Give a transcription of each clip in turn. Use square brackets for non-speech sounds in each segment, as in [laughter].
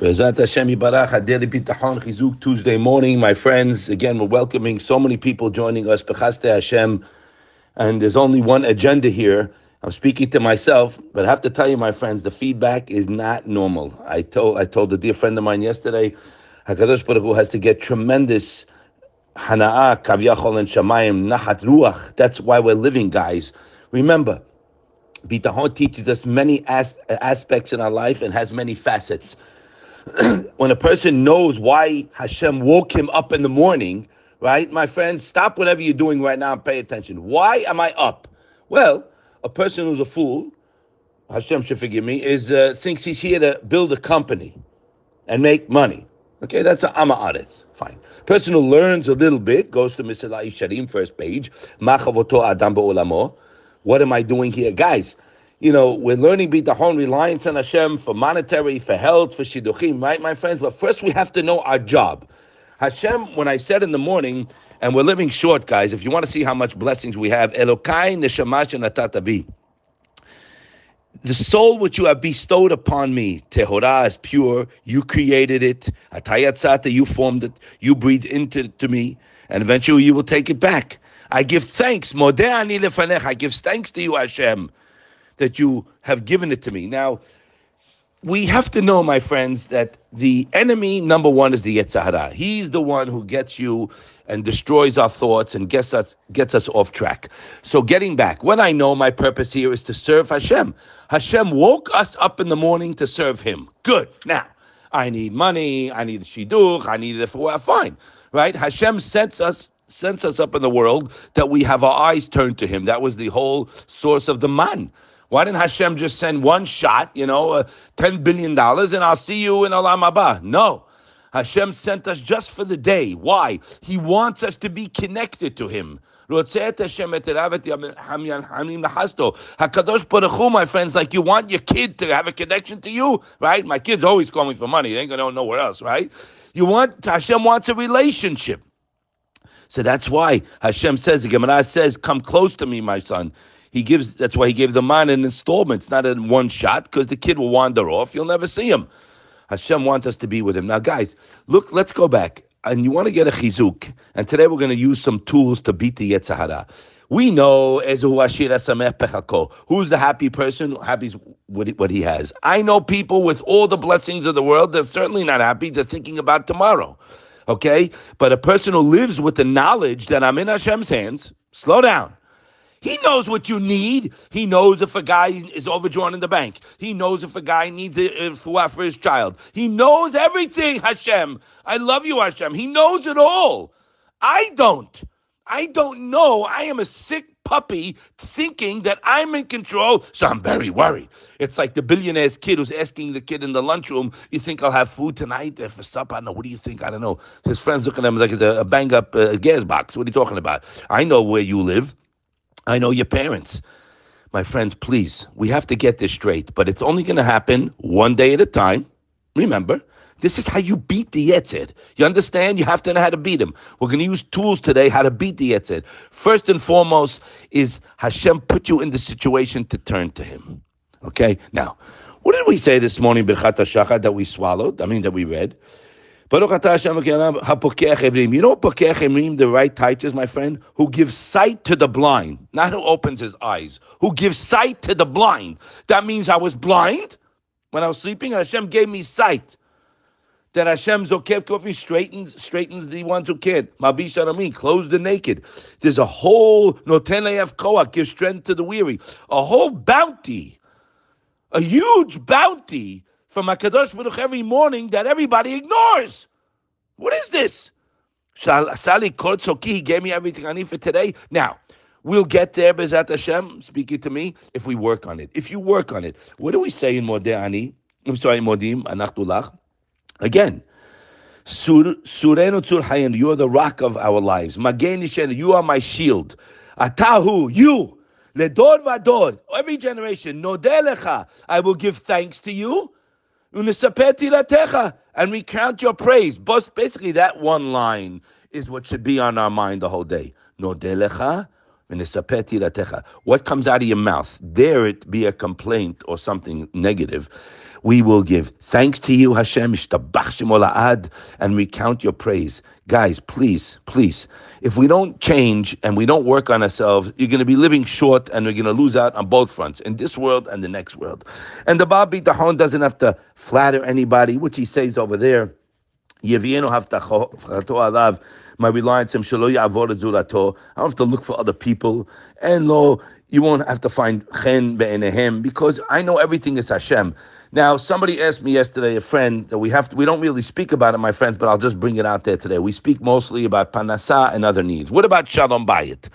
Bezat Hashem Yibarach, Bitachon Chizuk Tuesday morning. My friends, again, we're welcoming so many people joining us. Bechaste Hashem. And there's only one agenda here. I'm speaking to myself, but I have to tell you, my friends, the feedback is not normal. I told I told a dear friend of mine yesterday, Hakadosh Baruch Hu has to get tremendous hana'ah, kavyachol and shamayim, nahat ruach. That's why we're living, guys. Remember, Bitachon teaches us many as- aspects in our life and has many facets. [clears throat] when a person knows why Hashem woke him up in the morning, right, my friends, stop whatever you're doing right now and pay attention. Why am I up? Well, a person who's a fool, Hashem should forgive me, is uh, thinks he's here to build a company and make money. Okay, that's a ama aretz. Fine. Person who learns a little bit goes to Mesilat Yesharim, first page. Machavoto adam. What am I doing here, guys? You know, we're learning bitachon, reliance on Hashem for monetary, for health, for shidduchim, right, my friends? But first we have to know our job. Hashem, when I said in the morning, and we're living short, guys, if you want to see how much blessings we have, Elokai neshamash natatabi. The soul which you have bestowed upon me, Tehorah is pure, you created it, Atayatzata, you formed it, you breathed into to me, and eventually you will take it back. I give thanks, Modeh ani lefanech, I give thanks to you, Hashem that you have given it to me. Now, we have to know, my friends, that the enemy number one is the Yetzer Hara. He's the one who gets you and destroys our thoughts and gets us gets us off track. So, getting back, what I know, my purpose here is to serve Hashem. Hashem woke us up in the morning to serve Him. Good. Now, I need money. I need shidduch. I need it for fine, right? Hashem sends us sends us up in the world that we have our eyes turned to Him. That was the whole source of the man. Why didn't Hashem just send one shot, you know, uh, $10 billion and I'll see you in Olam Haba? No. Hashem sent us just for the day. Why? He wants us to be connected to Him. Hakadosh Baruch Hu, my friends, like you want your kid to have a connection to you, right? My kid's always calling for money; they ain't gonna know nowhere else, right? You want Hashem wants a relationship, so that's why Hashem says the Gemara says, "Come close to me, my son." He gives. That's why he gave the man in installments, not in one shot, because the kid will wander off. You'll never see him. Hashem wants us to be with him. Now, guys, look. Let's go back. And you want to get a chizuk. And today we're going to use some tools to beat the Yetzer Hara. We know who's the happy person, happy with what he has. I know people with all the blessings of the world, they're certainly not happy. They're thinking about tomorrow. Okay? But a person who lives with the knowledge that I'm in Hashem's hands, slow down. He knows what you need. He knows if a guy is overdrawn in the bank. He knows if a guy needs a, a uh, uh, for his child. He knows everything, [laughs] Hashem. I love you, Hashem. He knows it all. I don't. I don't know. I am a sick puppy thinking that I'm in control, so I'm very worried. It's like the billionaire's kid who's asking the kid in the lunchroom, You think I'll have food tonight uh, for supper? I don't know. What do you think? I don't know. His friends look at him like it's a, a bang up uh, gas box. What are you talking about? I know where you live. I know your parents. My friends, please, we have to get this straight, but it's only going to happen one day at a time. Remember, this is how you beat the Yetzid. You understand? You have to know how to beat him. We're going to use tools today how to beat the Yetzid. First and foremost is Hashem put you in the situation to turn to Him. Okay? Now, what did we say this morning, Birchat HaShachar, that we swallowed? I mean, that we read? Baruch atah Hashem Evrim. You know Pokeach Ivrim, the right teachers, my friend? Who gives sight to the blind, not who opens his eyes. Who gives sight to the blind. That means I was blind when I was sleeping, and Hashem gave me sight. That Hashem Zokev Kofi straightens straightens the ones who can't. Mabish Amin, clothes the naked. There's a whole Noten Le'ev Koach, give strength to the weary. A whole bounty, a huge bounty from Hakadosh Baruch every morning that everybody ignores. What is this? Sali Kortzoki, he gave me everything I need for today. Now, we'll get there, Bezat Hashem, speaking to me, if we work on it. If you work on it. What do we say in Modeh? I'm sorry, Modim, Anachtulach. Again, Surenu Tzur Hayan, you are the rock of our lives. Magen you are my shield. Atahu, you. Ledor vador, every generation. Nodelecha, I will give thanks to you and recount your praise. But Basically, that one line is what should be on our mind the whole day. Nodelecha What comes out of your mouth, dare it be a complaint or something negative, we will give thanks to you, Hashem, and recount your praise. Guys, please, please, if we don't change and we don't work on ourselves, you're going to be living short and we're going to lose out on both fronts, in this world and the next world. And the Baal Bitachon doesn't have to flatter anybody, which he says over there. My reliance him I don't have to look for other people. And lo, you won't have to find chen be'enehem because I know everything is Hashem. Now, somebody asked me yesterday, a friend, that we have to, we don't really speak about it, my friends, but I'll just bring it out there today. We speak mostly about parnasa and other needs. What about shalom bayit?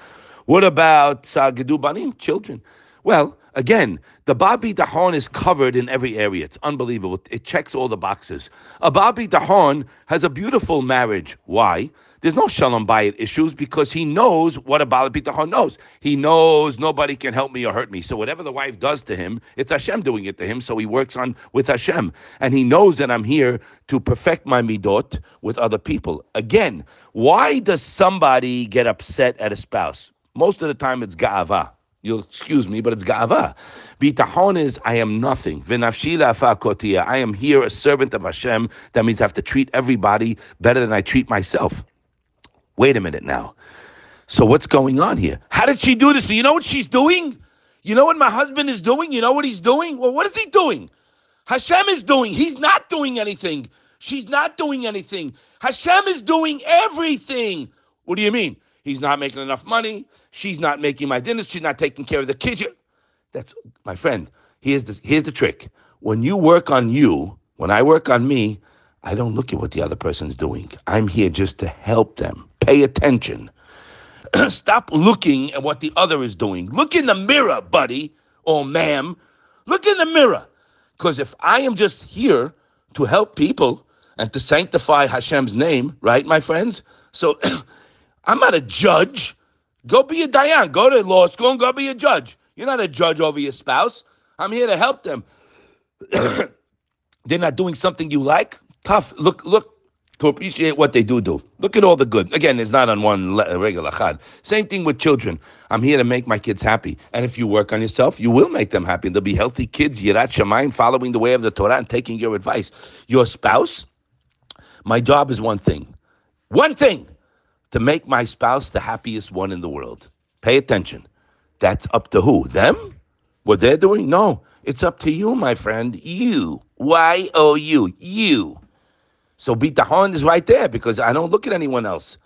What about sagedu banim, children? Well, again, the Baal Bitachon is covered in every area. It's unbelievable. It checks all the boxes. A Baal Bitachon has a beautiful marriage. Why? There's no shalom bayit issues because he knows what a Baal Bitachon knows. He knows nobody can help me or hurt me. So whatever the wife does to him, it's Hashem doing it to him. So he works on with Hashem, and he knows that I'm here to perfect my midot with other people. Again, why does somebody get upset at a spouse? Most of the time, it's ga'ava. You'll excuse me, but it's ga'ava. Bitachon is, I am nothing. V'nafshila. I am here, a servant of Hashem. That means I have to treat everybody better than I treat myself. Wait a minute now. So what's going on here? How did she do this? You know what she's doing? You know what my husband is doing? You know what he's doing? Well, what is he doing? Hashem is doing. He's not doing anything. She's not doing anything. Hashem is doing everything. What do you mean? He's not making enough money. She's not making my dinners. She's not taking care of the kids. That's my friend. Here's the here's the trick. When you work on you, when I work on me, I don't look at what the other person's doing. I'm here just to help them. Pay attention. [clears throat] Stop looking at what the other is doing. Look in the mirror, buddy or ma'am. Look in the mirror. Because if I am just here to help people and to sanctify Hashem's name, right, my friends? So [clears throat] I'm not a judge. Go be a Dayan. Go to law school and go be a judge. You're not a judge over your spouse. I'm here to help them. [coughs] They're not doing something you like. Tough. Look, look to appreciate what they do do. Look at all the good. Again, it's not on one regular chad. Same thing with children. I'm here to make my kids happy. And if you work on yourself, you will make them happy. They'll be healthy kids, yirat shamayim, following the way of the Torah and taking your advice. Your spouse, my job is one thing. One thing to make my spouse the happiest one in the world. Pay attention. That's up to who? Them? What they're doing? No. It's up to you, my friend. You. Y O U. You. So bitachon is right there because I don't look at anyone else.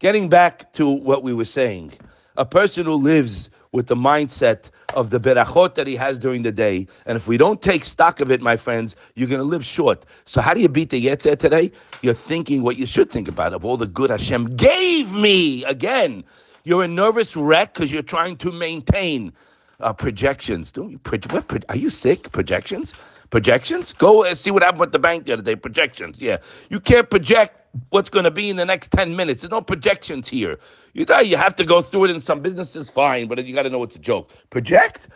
Getting back to what we were saying, a person who lives with the mindset of the berachot that he has during the day. And if we don't take stock of it, my friends, you're going to live short. So how do you beat the Yetzer today? You're thinking what you should think about of all the good Hashem gave me. Again, you're a nervous wreck because you're trying to maintain uh, projections. Don't you? Pro- what, pro- are you sick? Projections? Projections? Go and see what happened with the bank the other day. Projections. Yeah, you can't project what's going to be in the next 10 minutes. There's no projections here. You know, you have to go through it in some businesses, fine, but you got to know it's a joke. Project?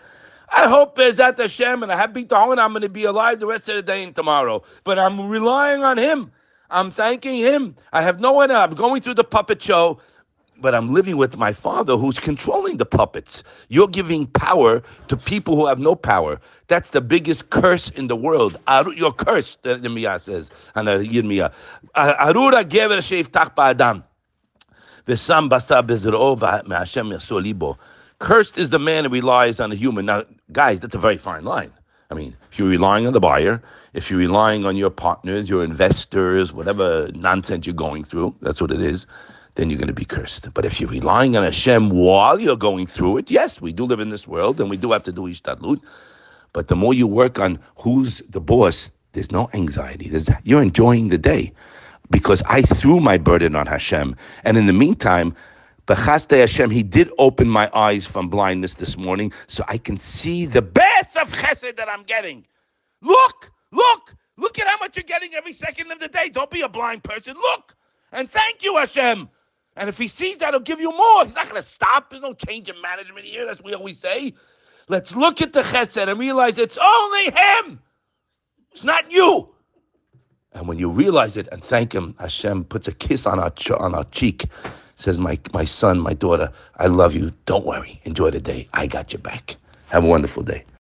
I hope Bezat Hashem and I have bitachon I'm going to be alive the rest of the day and tomorrow. But I'm relying on Him. I'm thanking Him. I have no one. I'm going through the puppet show but I'm living with my father who's controlling the puppets. You're giving power to people who have no power. That's the biggest curse in the world. You're cursed, the Miyah says. Arura gever she'iftach ba'adam. V'sam basa bezro v'Hashem yasol libo. Cursed is the man who relies on a human. Now, guys, that's a very fine line. I mean, if you're relying on the buyer, if you're relying on your partners, your investors, whatever nonsense you're going through, that's what it is then you're going to be cursed. But if you're relying on Hashem while you're going through it, yes, we do live in this world and we do have to do ishtadlut. But the more you work on who's the boss, there's no anxiety. There's, you're enjoying the day because I threw my burden on Hashem. And in the meantime, Bechaste Hashem, He did open my eyes from blindness this morning so I can see the bath of chesed that I'm getting. Look, look, look at how much you're getting every second of the day. Don't be a blind person. Look and thank you, Hashem. And if he sees that, he'll give you more. He's not going to stop. There's no change in management here. That's what we always say. Let's look at the chesed and realize it's only him. It's not you. And when you realize it and thank him, Hashem puts a kiss on our, on our cheek. says, my, my son, my daughter, I love you. Don't worry. Enjoy the day. I got your back. Have a wonderful day.